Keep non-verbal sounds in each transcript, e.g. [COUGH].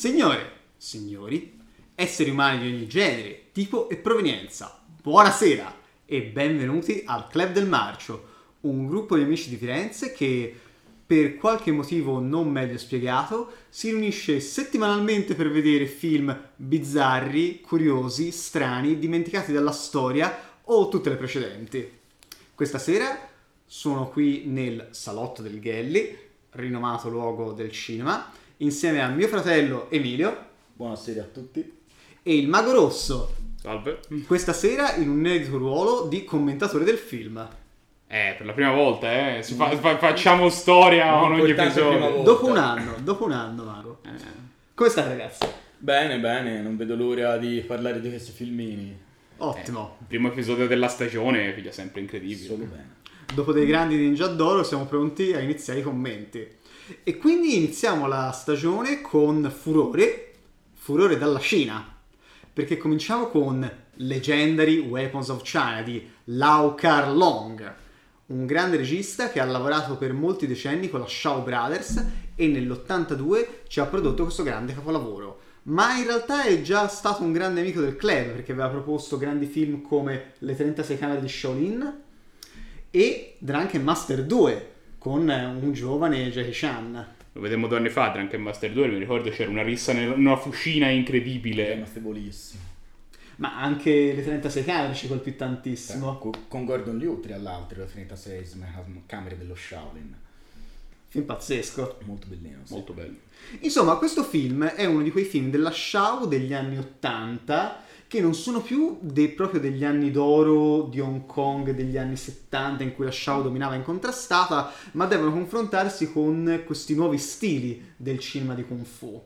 Signore, signori, esseri umani di ogni genere, tipo e provenienza, buonasera e benvenuti al Club del Marcio, un gruppo di amici di Firenze che per qualche motivo non meglio spiegato si riunisce settimanalmente per vedere film bizzarri, curiosi, strani, dimenticati dalla storia o tutte le precedenti. Questa sera sono qui nel Salotto del Gelli, rinomato luogo del cinema, insieme a mio fratello Emilio Buonasera a tutti. e il Mago Rosso, Salve. questa sera in un inedito ruolo di commentatore del film. Eh, per la prima volta, eh. si fa- fa- facciamo storia con ogni episodio. Dopo un anno, dopo un anno, Mago. Eh, Come state ragazzi? Bene, bene, non vedo l'ora di parlare di questi filmini. Ottimo. il primo episodio della stagione, figlia sempre incredibile. Solo bene. Dopo dei grandi ninja d'oro siamo pronti a iniziare i commenti. E quindi iniziamo la stagione con furore, furore dalla Cina. Perché cominciamo con Legendary Weapons of China di Lau Kar Long, un grande regista che ha lavorato per molti decenni con la Shaw Brothers e nell'82 ci ha prodotto questo grande capolavoro. Ma in realtà è già stato un grande amico del club perché aveva proposto grandi film come Le 36 camere di Shaolin e Drunken Master 2 con un giovane Jackie Chan. Lo vedemmo due anni fa, Drunken Master 2, mi ricordo c'era una rissa nel- in una fucina È incredibile. amatevolissimo. Ma anche le 36 camere ci colpì tantissimo. Co- con Gordon Liu, tra l'altro, le 36 sm- camere dello Shaolin. Film pazzesco. Molto bellino. sì. Molto bello. Insomma, questo film è uno di quei film della Shaw degli anni 80 che non sono più dei- proprio degli anni d'oro di Hong Kong degli anni 70 in cui la Shaw dominava incontrastata, ma devono confrontarsi con questi nuovi stili del cinema di Kung Fu.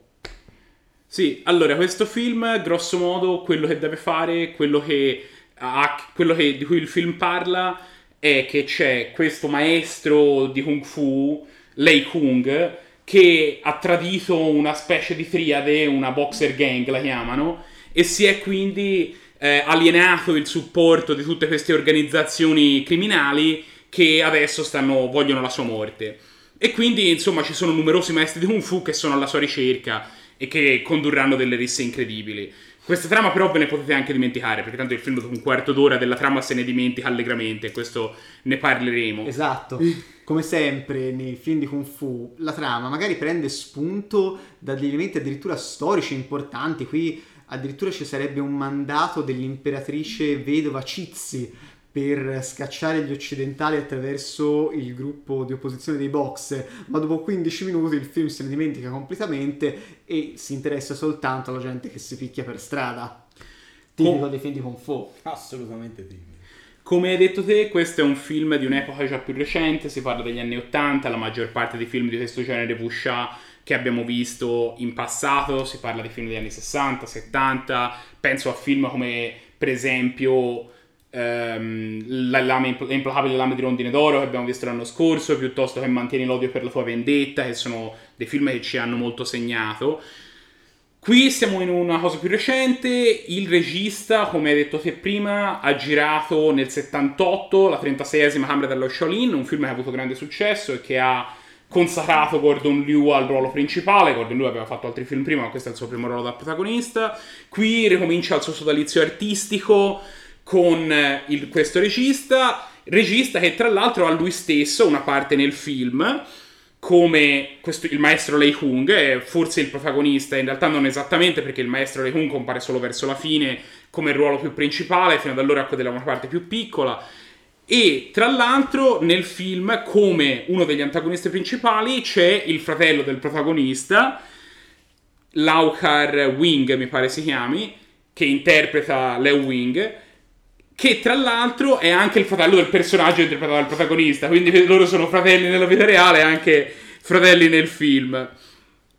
Sì, allora, questo film, grosso modo, quello che deve fare, quello che, ha- quello che- di cui il film parla, è che c'è questo maestro di Kung Fu, Lei Kung, che ha tradito una specie di triade, una boxer gang la chiamano, e si è quindi eh, alienato il supporto di tutte queste organizzazioni criminali che adesso stanno, vogliono la sua morte. E quindi, insomma, ci sono numerosi maestri di Kung Fu che sono alla sua ricerca e che condurranno delle risse incredibili. Questa trama però ve ne potete anche dimenticare, perché tanto il film dopo un quarto d'ora della trama se ne dimentica allegramente, questo ne parleremo. Esatto, come sempre nei film di Kung Fu, la trama magari prende spunto da degli elementi addirittura storici importanti. Qui addirittura ci sarebbe un mandato dell'imperatrice vedova Cizzi per scacciare gli occidentali attraverso il gruppo di opposizione dei box, ma dopo 15 minuti il film se ne dimentica completamente e si interessa soltanto alla gente che si picchia per strada. Tipico Com- dei film di Kung Fu. Assolutamente timido. Come hai detto te, questo è un film di un'epoca già più recente, si parla degli anni 80, la maggior parte dei film di questo genere wuxia che abbiamo visto in passato, si parla di film degli anni 60, 70, penso a film come per esempio ehm, La lame Implacabile Lame di Rondine d'Oro che abbiamo visto l'anno scorso, piuttosto che Mantieni l'odio per la tua vendetta, che sono dei film che ci hanno molto segnato. Qui siamo in una cosa più recente, il regista, come hai detto te prima, ha girato nel 78 la 36esima Camera dello Shaolin, un film che ha avuto grande successo e che ha consacrato Gordon Liu al ruolo principale. Gordon Liu aveva fatto altri film prima, ma questo è il suo primo ruolo da protagonista. Qui ricomincia il suo sodalizio artistico con eh, il- questo regista, regista che tra l'altro ha lui stesso una parte nel film come questo- il maestro Lei Kung, forse il protagonista, in realtà non esattamente perché il maestro Lei Kung compare solo verso la fine come ruolo più principale, fino ad allora quello della una parte più piccola. E tra l'altro nel film, come uno degli antagonisti principali, c'è il fratello del protagonista, Laukar Wing, mi pare si chiami, che interpreta Leo Wing, che tra l'altro è anche il fratello del personaggio interpretato dal protagonista, quindi loro sono fratelli nella vita reale e anche fratelli nel film.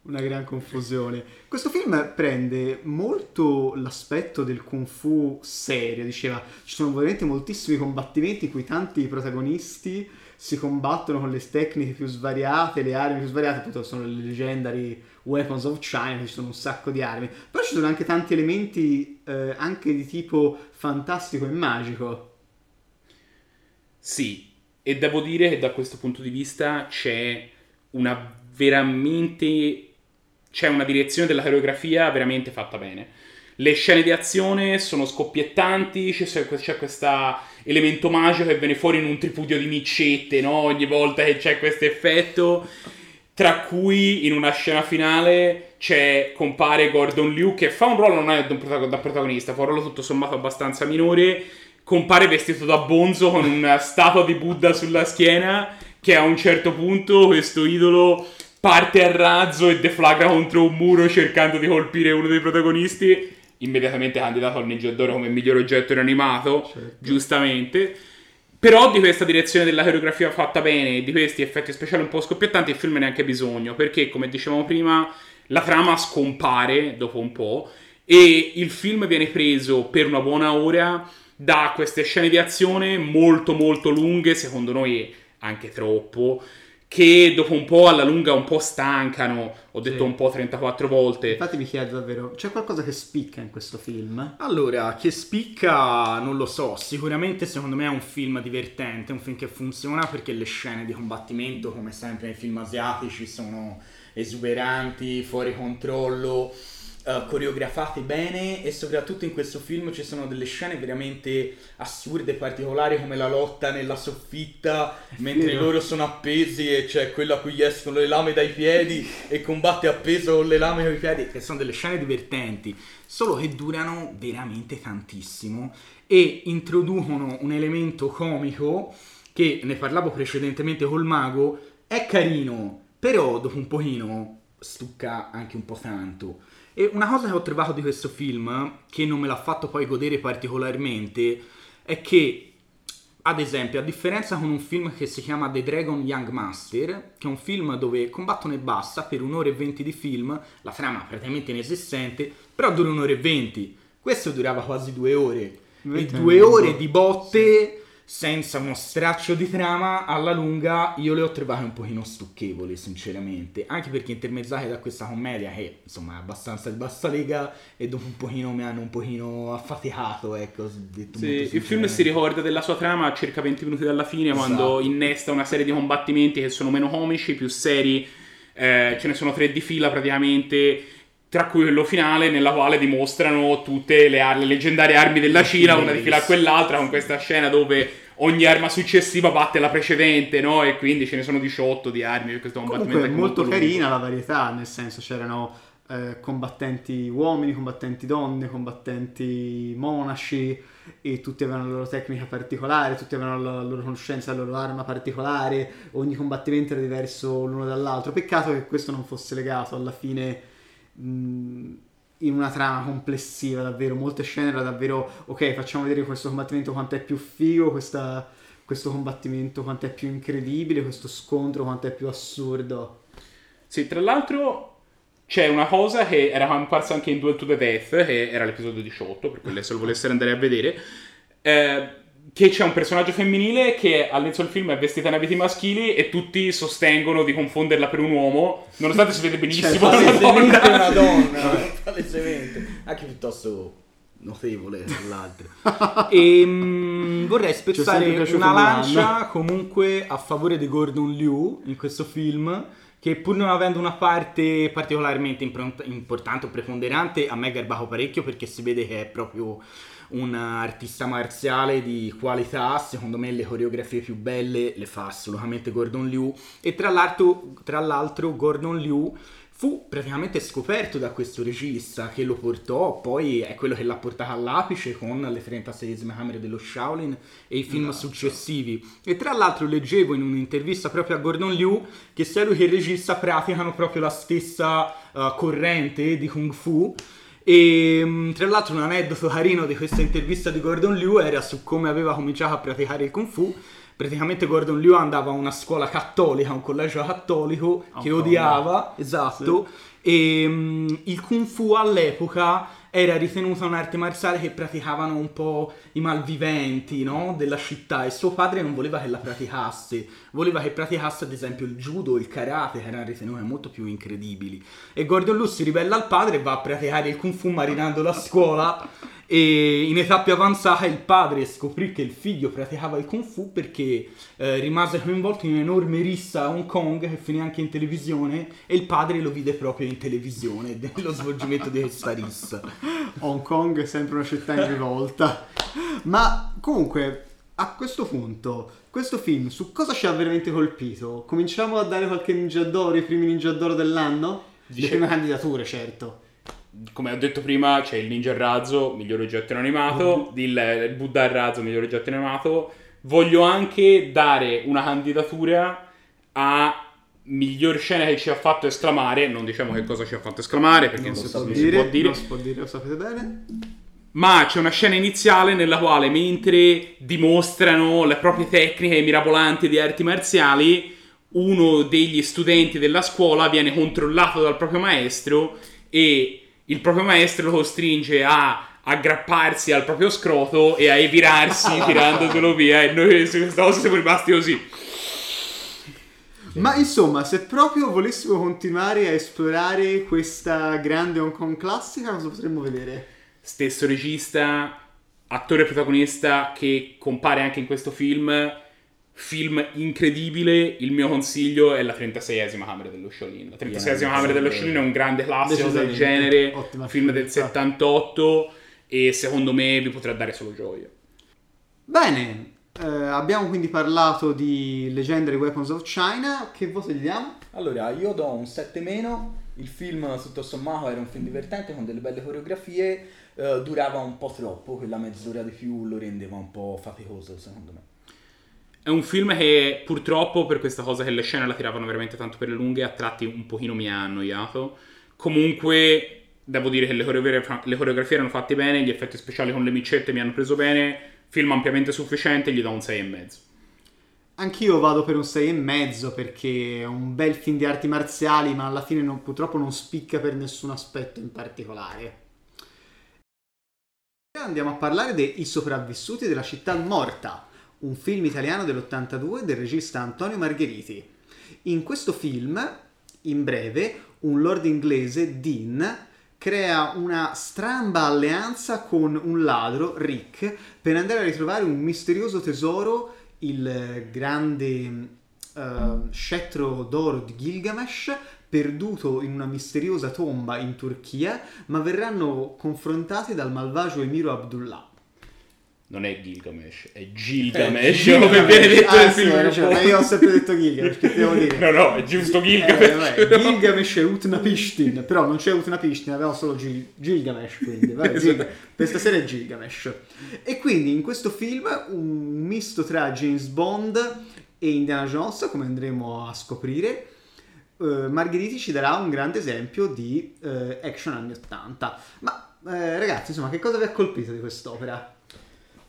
Una gran confusione. Questo film prende molto l'aspetto del kung fu serio, diceva, ci sono veramente moltissimi combattimenti in cui tanti protagonisti si combattono con le tecniche più svariate, le armi più svariate, appunto sono le legendary Weapons of China, ci sono un sacco di armi, però ci sono anche tanti elementi eh, anche di tipo fantastico e magico. Sì, e devo dire che da questo punto di vista c'è una veramente c'è una direzione della coreografia veramente fatta bene. Le scene di azione sono scoppiettanti, c'è, c'è questo elemento magico che viene fuori in un tripudio di micette, no? Ogni volta che c'è questo effetto. Tra cui in una scena finale c'è, compare Gordon Liu che fa un ruolo non è da protagonista, fa un ruolo tutto sommato abbastanza minore. Compare vestito da bonzo con una statua di Buddha sulla schiena che a un certo punto questo idolo parte a razzo e deflagra contro un muro cercando di colpire uno dei protagonisti immediatamente candidato al Ninja d'Oro come miglior oggetto inanimato, certo. giustamente. Però di questa direzione della coreografia fatta bene e di questi effetti speciali un po' scoppiettanti il film neanche bisogno, perché come dicevamo prima la trama scompare dopo un po' e il film viene preso per una buona ora da queste scene di azione molto molto lunghe, secondo noi anche troppo, che dopo un po' alla lunga un po' stancano, ho detto sì. un po' 34 volte. Infatti mi chiedo davvero, c'è qualcosa che spicca in questo film? Allora, che spicca non lo so, sicuramente secondo me è un film divertente, un film che funziona perché le scene di combattimento, come sempre nei film asiatici, sono esuberanti, fuori controllo uh, coreografate bene e soprattutto in questo film ci sono delle scene veramente assurde, particolari come la lotta nella soffitta mentre Vero. loro sono appesi e c'è quello a cui gli escono le lame dai piedi [LAUGHS] e combatte appeso con le lame dai piedi, che sono delle scene divertenti, solo che durano veramente tantissimo e introducono un elemento comico che ne parlavo precedentemente col mago, è carino, però dopo un pochino stucca anche un po' tanto. E una cosa che ho trovato di questo film, che non me l'ha fatto poi godere particolarmente, è che, ad esempio, a differenza con un film che si chiama The Dragon Young Master, che è un film dove combattono e basta per un'ora e venti di film, la trama è praticamente inesistente, però dura un'ora e venti. Questo durava quasi due ore. E due ore di botte senza uno straccio di trama, alla lunga io le ho trovate un pochino stucchevoli, sinceramente. Anche perché intermezzate da questa commedia che, insomma, è abbastanza di bassa lega e dopo un pochino mi hanno un pochino affaticato, ecco. Sì, il film si ricorda della sua trama a circa 20 minuti dalla fine, esatto. quando innesta una serie di combattimenti che sono meno comici, più seri. Eh, ce ne sono tre di fila praticamente tra cui quello finale nella quale dimostrano tutte le, ar- le leggendarie armi della Cina, una di fila a quell'altra, con questa scena dove ogni arma successiva batte la precedente, no? E quindi ce ne sono 18 di armi per questo combattimento. Comunque è molto, molto carina la varietà, nel senso c'erano eh, combattenti uomini, combattenti donne, combattenti monaci e tutti avevano la loro tecnica particolare, tutti avevano la loro conoscenza, la loro arma particolare, ogni combattimento era diverso l'uno dall'altro. Peccato che questo non fosse legato alla fine in una trama complessiva, davvero. Molte scene era davvero, ok, facciamo vedere questo combattimento quanto è più figo, questa, questo combattimento quanto è più incredibile, questo scontro quanto è più assurdo. Sì, tra l'altro c'è una cosa che era comparsa anche in Duel to the Death, che era l'episodio 18, per quelle se lo volessero andare a vedere. Eh, che c'è un personaggio femminile che all'inizio del film è vestita in abiti maschili e tutti sostengono di confonderla per un uomo, nonostante si vede benissimo cioè, una donna. una donna [LAUGHS] palesemente. Anche piuttosto notevole dall'altro. e mh, mm, vorrei spezzare una lancia comunque a favore di Gordon Liu in questo film che pur non avendo una parte particolarmente importante o preponderante a me è garbato parecchio perché si vede che è proprio un artista marziale di qualità, secondo me le coreografie più belle le fa assolutamente Gordon Liu e tra l'altro, tra l'altro Gordon Liu fu praticamente scoperto da questo regista che lo portò, poi è quello che l'ha portato all'apice con le 36 camere dello Shaolin e i film esatto. successivi. E tra l'altro leggevo in un'intervista proprio a Gordon Liu che sia lui che il regista praticano proprio la stessa uh, corrente di Kung Fu e mm, tra l'altro un aneddoto carino di questa intervista di Gordon Liu era su come aveva cominciato a praticare il Kung Fu. Praticamente Gordon Liu andava a una scuola cattolica, un collegio cattolico che odiava, esatto, sì. e um, il Kung Fu all'epoca era ritenuta un'arte marziale che praticavano un po' i malviventi no? della città e suo padre non voleva che la praticasse, voleva che praticasse ad esempio il judo, il karate, che erano ritenute molto più incredibili. E Gordon Lu si ribella al padre e va a praticare il kung fu marinando la scuola e in età più avanzata il padre scoprì che il figlio praticava il kung fu perché eh, rimase coinvolto in un'enorme rissa a Hong Kong che finì anche in televisione e il padre lo vide proprio in televisione [LAUGHS] nello svolgimento di questa rissa. Hong Kong è sempre una città in rivolta. Ma comunque, a questo punto, questo film su cosa ci ha veramente colpito? Cominciamo a dare qualche ninja d'oro, i primi ninja d'oro dell'anno? Dice- Le prime candidature, certo. Come ho detto prima, c'è il Ninja razzo, miglior oggetto non animato, il, il Buddha a razzo, miglior oggetto non animato. Voglio anche dare una candidatura a miglior scena che ci ha fatto esclamare. Non diciamo che cosa ci ha fatto esclamare perché Non, non, si, so- può dire, si può dire. non si può dire, lo sapete bene. Ma c'è una scena iniziale nella quale, mentre dimostrano le proprie tecniche mirabolanti di arti marziali, uno degli studenti della scuola viene controllato dal proprio maestro e il proprio maestro lo costringe a aggrapparsi al proprio scroto e a evirarsi [LAUGHS] tirandoselo via e noi su questa cosa siamo rimasti così. Ma insomma, se proprio volessimo continuare a esplorare questa grande Hong Kong classica, cosa potremmo vedere? Stesso regista, attore protagonista che compare anche in questo film. Film incredibile. Il mio consiglio è la 36esima Camera dello Shaolin. La 36esima Camera dello Shaolin è un grande classico del genere. Ottima film del scelta. 78. E secondo me vi potrà dare solo gioia. Bene, eh, abbiamo quindi parlato di Legendary Weapons of China. Che voto gli diamo? Allora, io do un 7 meno. Il film, tutto sommato, era un film divertente con delle belle coreografie. eh, durava un po' troppo, quella mezz'ora di più lo rendeva un po' faticoso, secondo me. È un film che purtroppo per questa cosa che le scene la tiravano veramente tanto per le lunghe, a tratti un pochino mi ha annoiato. Comunque, devo dire che le coreografie, le coreografie erano fatte bene, gli effetti speciali con le micette mi hanno preso bene, film ampiamente sufficiente, gli do un 6,5. Anch'io vado per un 6,5 perché è un bel film di arti marziali, ma alla fine non- purtroppo non spicca per nessun aspetto in particolare. Andiamo a parlare dei sopravvissuti della città morta, un film italiano dell'82 del regista Antonio Margheriti. In questo film, in breve, un lord inglese, Dean, crea una stramba alleanza con un ladro, Rick, per andare a ritrovare un misterioso tesoro, il grande eh, scettro d'oro di Gilgamesh, perduto in una misteriosa tomba in Turchia, ma verranno confrontati dal malvagio emiro Abdullah. Non è Gilgamesh, è Gilgamesh, Gilgamesh. come viene detto Ah, nel sì, film. hai ragione, io ho sempre detto Gilgamesh, che devo dire? No, no, è giusto Eh, Gilgamesh. vabbè, Gilgamesh e Utnapishtim, però non c'è Utnapishtim, avevamo solo Gil- Gilgamesh, quindi vabbè, [LAUGHS] Gilga- per stasera è Gilgamesh. E quindi in questo film un misto tra James Bond e Indiana Jones, come andremo a scoprire, eh, Margheriti ci darà un grande esempio di eh, action anni 80. Ma eh, ragazzi, insomma, che cosa vi ha colpito di quest'opera?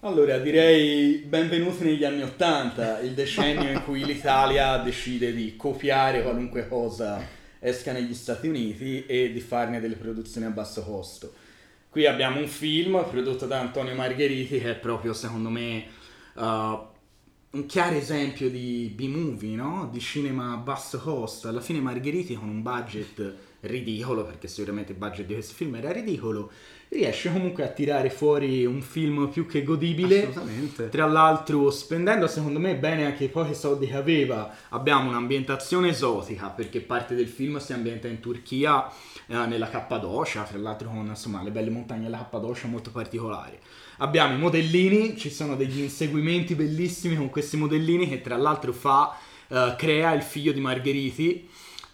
Allora, direi benvenuti negli anni Ottanta, il decennio in cui l'Italia decide di copiare qualunque cosa esca negli Stati Uniti e di farne delle produzioni a basso costo. Qui abbiamo un film prodotto da Antonio Margheriti che è proprio, secondo me, uh, un chiaro esempio di B-movie, no? Di cinema a basso costo. Alla fine Margheriti con un budget ridicolo, perché sicuramente il budget di questo film era ridicolo, riesce comunque a tirare fuori un film più che godibile. Assolutamente. Tra l'altro, spendendo secondo me bene anche i pochi soldi che aveva, abbiamo un'ambientazione esotica perché parte del film si ambienta in Turchia, eh, nella Cappadocia, tra l'altro con insomma, le belle montagne della Cappadocia molto particolari. Abbiamo i modellini, ci sono degli inseguimenti bellissimi con questi modellini che tra l'altro fa, eh, crea il figlio di Margheriti.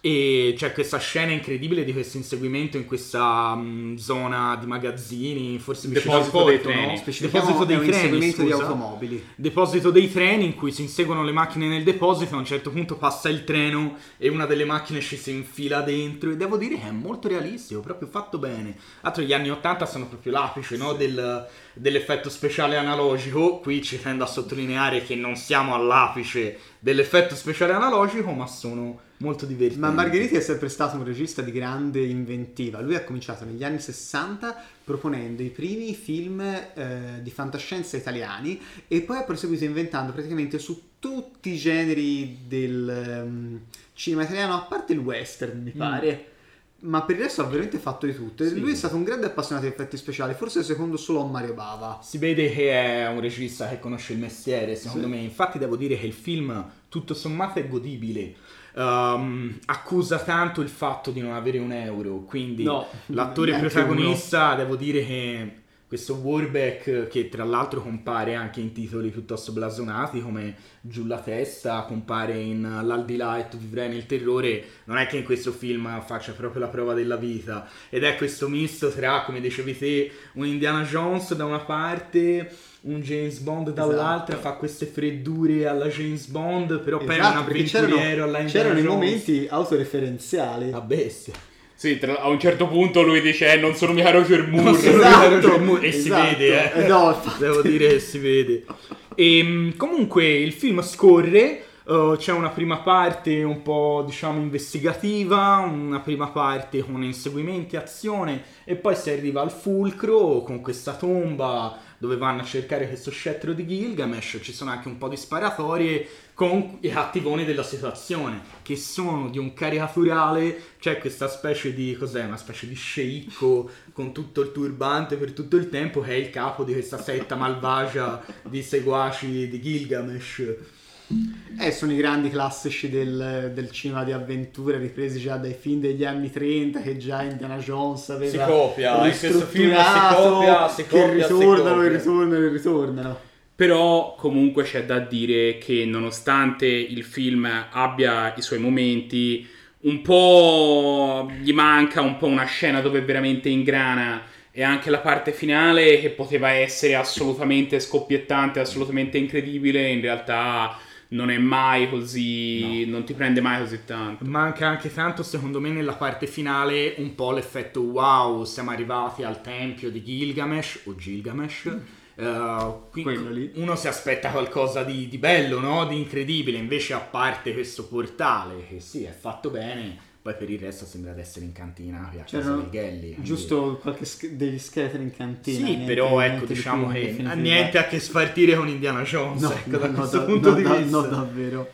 E c'è questa scena incredibile di questo inseguimento in questa mm, zona di magazzini, forse vicino al Deposito dei porto, treni. no? Deposito dei è un treni, inseguimento di scusa. automobili. Deposito dei treni in cui si inseguono le macchine nel deposito, a un certo punto passa il treno e una delle macchine ci si infila dentro e devo dire che è molto realistico, proprio fatto bene. Altro gli anni 80 sono proprio l'apice no, del- dell'effetto speciale analogico, qui ci tendo a sottolineare che non siamo all'apice dell'effetto speciale analogico, ma sono molto divertenti. Ma Margheriti è sempre stato un regista di grande inventiva. Lui ha cominciato negli anni 60 proponendo i primi film eh, di fantascienza italiani e poi ha proseguito inventando praticamente su tutti i generi del ehm, cinema italiano, a parte il western, mi pare. ma per il resto ha veramente fatto di tutto. Sì. Lui è stato un grande appassionato di effetti speciali, forse secondo solo Mario Bava. Si vede che è un regista che conosce il mestiere, secondo Sì. me. Infatti devo dire che il film, tutto sommato, è godibile. Ehm, accusa tanto il fatto di non avere un euro, quindi No, l'attore protagonista, devo dire che questo Warbeck, che tra l'altro compare anche in titoli piuttosto blasonati come Giù la testa, compare in L'aldilà e tu vivrai nel terrore, non è che in questo film faccia proprio la prova della vita. Ed è questo misto tra, come dicevi te, un Indiana Jones da una parte, un James Bond dall'altra, Esatto. fa queste freddure alla James Bond, però poi è un Esatto, avventuriero c'erano, alla Indiana c'erano i Jones. momenti autoreferenziali. A bestia. Sì, tra- a un certo punto lui dice: eh, Non sono mica Roger Moore. Non sono Esatto, mica Roger Moore, e si esatto. vede, eh. Eh, no, infatti. Devo dire che si vede. E, comunque il film scorre. Eh, c'è una prima parte un po' diciamo investigativa, una prima parte con inseguimenti, azione e poi si arriva al fulcro con questa tomba dove vanno a cercare questo scettro di Gilgamesh, ci sono anche un po' di sparatorie con i cattivoni della situazione che sono di un caricaturale, c'è questa specie di cos'è, una specie di sceicco con tutto il turbante per tutto il tempo che è il capo di questa setta malvagia di seguaci di Gilgamesh. Eh, sono i grandi classici del, del cinema di avventura ripresi già dai film degli anni 30 che già Indiana Jones aveva Si copia, in questo film si copia, si che copia, si ritornano e copia. ritornano e ritornano. Però comunque c'è da dire che nonostante il film abbia i suoi momenti, un po' gli manca un po' una scena dove veramente ingrana e anche la parte finale che poteva essere assolutamente scoppiettante, assolutamente incredibile, in realtà non è mai così, non ti prende mai così tanto. Manca anche tanto, secondo me, nella parte finale un po' l'effetto wow, siamo arrivati al tempio di Gilgamesh o Gilgamesh. Eh, qui- Quello lì. Uno si aspetta qualcosa di, di bello, no? Di incredibile, invece a parte questo portale che sì, è fatto bene, poi per il resto sembra di essere in cantina qui a casa C'erano dei Ghelli. quindi- giusto qualche sch- degli scheletri in cantina. Sì, però ecco, di diciamo più, che ha niente a che spartire con Indiana Jones, No, ecco, no, da no, questo da- punto di da- vista. no, davvero.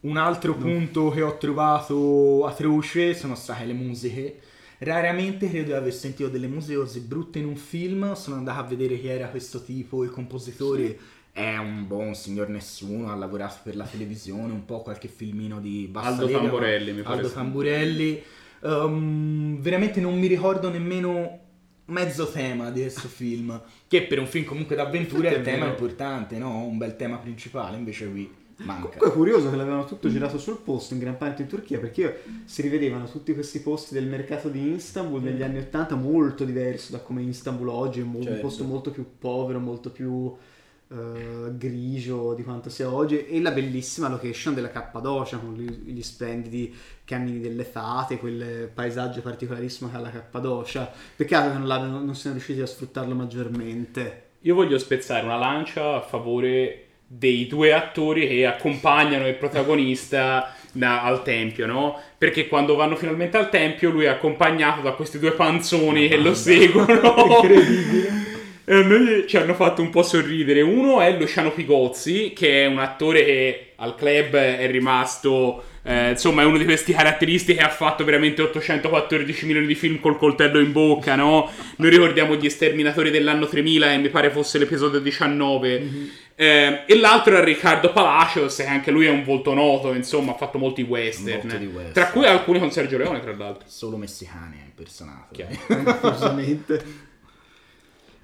Un altro punto che ho trovato atroce sono state le musiche. Raramente credo di aver sentito delle musiche così brutte in un film. Sono andato a vedere chi era questo tipo, il compositore. È un buon signor nessuno, ha lavorato per la televisione, un po' qualche filmino di bassa Aldo lega, Tamburelli, mi pare Aldo. Tamburelli. Ehm, veramente non mi ricordo nemmeno mezzo tema di questo film. Che per un film comunque d'avventura è è tema importante, no? Un bel tema principale, invece qui manca. Comunque è curioso che l'avevano tutto girato sul posto in gran parte in Turchia perché io- si rivedevano tutti questi posti del mercato di Istanbul negli anni 80 molto diverso da come Istanbul oggi, è un Certo. posto molto più povero, molto più eh, grigio di quanto sia oggi e la bellissima location della Cappadocia con gli, gli splendidi cammini delle fate, quel paesaggio particolarissimo che ha la Cappadocia. Peccato che non, non siano riusciti a sfruttarlo maggiormente. Io voglio spezzare una lancia a favore dei due attori che accompagnano il protagonista [LAUGHS] da- al tempio, no? Perché quando vanno finalmente al tempio lui è accompagnato da questi due panzoni che lo seguono. [LAUGHS] Incredibile. E a noi ci hanno fatto un po' sorridere. Uno è Luciano Pigozzi, che è un attore che al club è rimasto. eh, insomma, è uno di questi caratteristici che ha fatto veramente 814 milioni di film col coltello in bocca, no? Noi ricordiamo gli sterminatori dell'anno 3000, e mi pare fosse l'episodio 19. Eh, e l'altro è Riccardo Palacios, che anche lui è un volto noto, insomma, ha fatto molti western. Molto di western. Tra cui alcuni con Sergio Leone, tra l'altro. Solo messicani è impersonato. Chiaro. Curiosamente.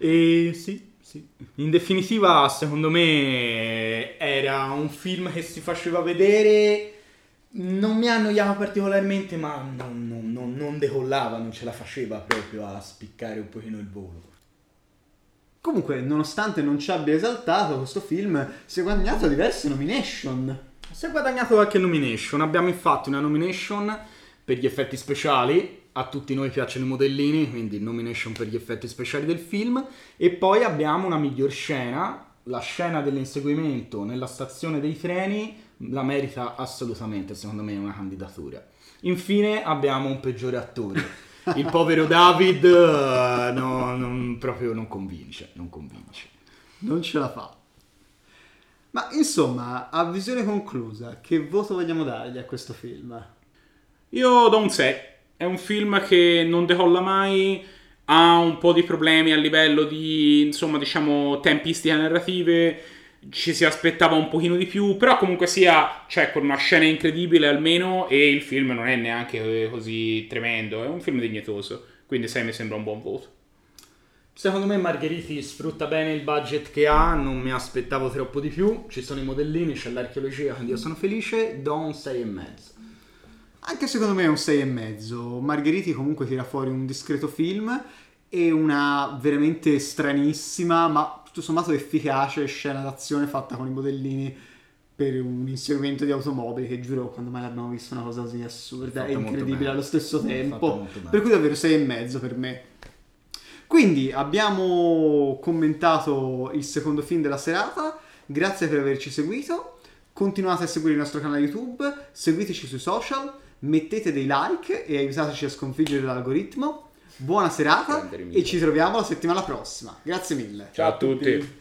E sì, sì. In definitiva, secondo me era un film che si faceva vedere. Non mi ha annoiato particolarmente, ma non, non- non- non decollava, non ce la faceva proprio a spiccare un pochino il volo. Comunque, nonostante non ci abbia esaltato, questo film si è guadagnato diverse nomination. Si è guadagnato qualche nomination. Abbiamo infatti una nomination per gli effetti speciali. A tutti noi piacciono i modellini, quindi nomination per gli effetti speciali del film. E poi abbiamo una miglior scena. La scena dell'inseguimento nella stazione dei treni la merita assolutamente, secondo me, una candidatura. Infine abbiamo un peggiore attore. [LAUGHS] Il povero David eh, no, non- proprio non convince, non convince. Non ce la fa. Ma insomma, a visione conclusa, che voto vogliamo dargli a questo film? Io do un 6. È un film che non decolla mai, ha un po' di problemi a livello di, insomma, diciamo, tempistiche narrative, ci si aspettava un pochino di più, però comunque sia, cioè, con una scena incredibile almeno, e il film non è neanche così tremendo, è un film dignitoso, quindi 6 mi sembra un buon voto. Secondo me Margheriti sfrutta bene il budget che ha, non mi aspettavo troppo di più, ci sono i modellini, c'è l'archeologia, quindi io sono felice, do un 6,5. Anche secondo me è un 6,5. Margheriti comunque tira fuori un discreto film e una veramente stranissima, ma tutto sommato efficace scena d'azione fatta con i modellini per un inseguimento di automobili che giuro quando mai l'abbiamo visto una cosa così assurda e incredibile allo stesso tempo. Per cui davvero 6,5 per me. Quindi abbiamo commentato il secondo film della serata. Grazie per averci seguito. Continuate a seguire il nostro canale YouTube, seguiteci sui social, mettete dei like e aiutateci a sconfiggere l'algoritmo. Buona serata e ci troviamo la settimana prossima. Grazie mille. Ciao a tutti.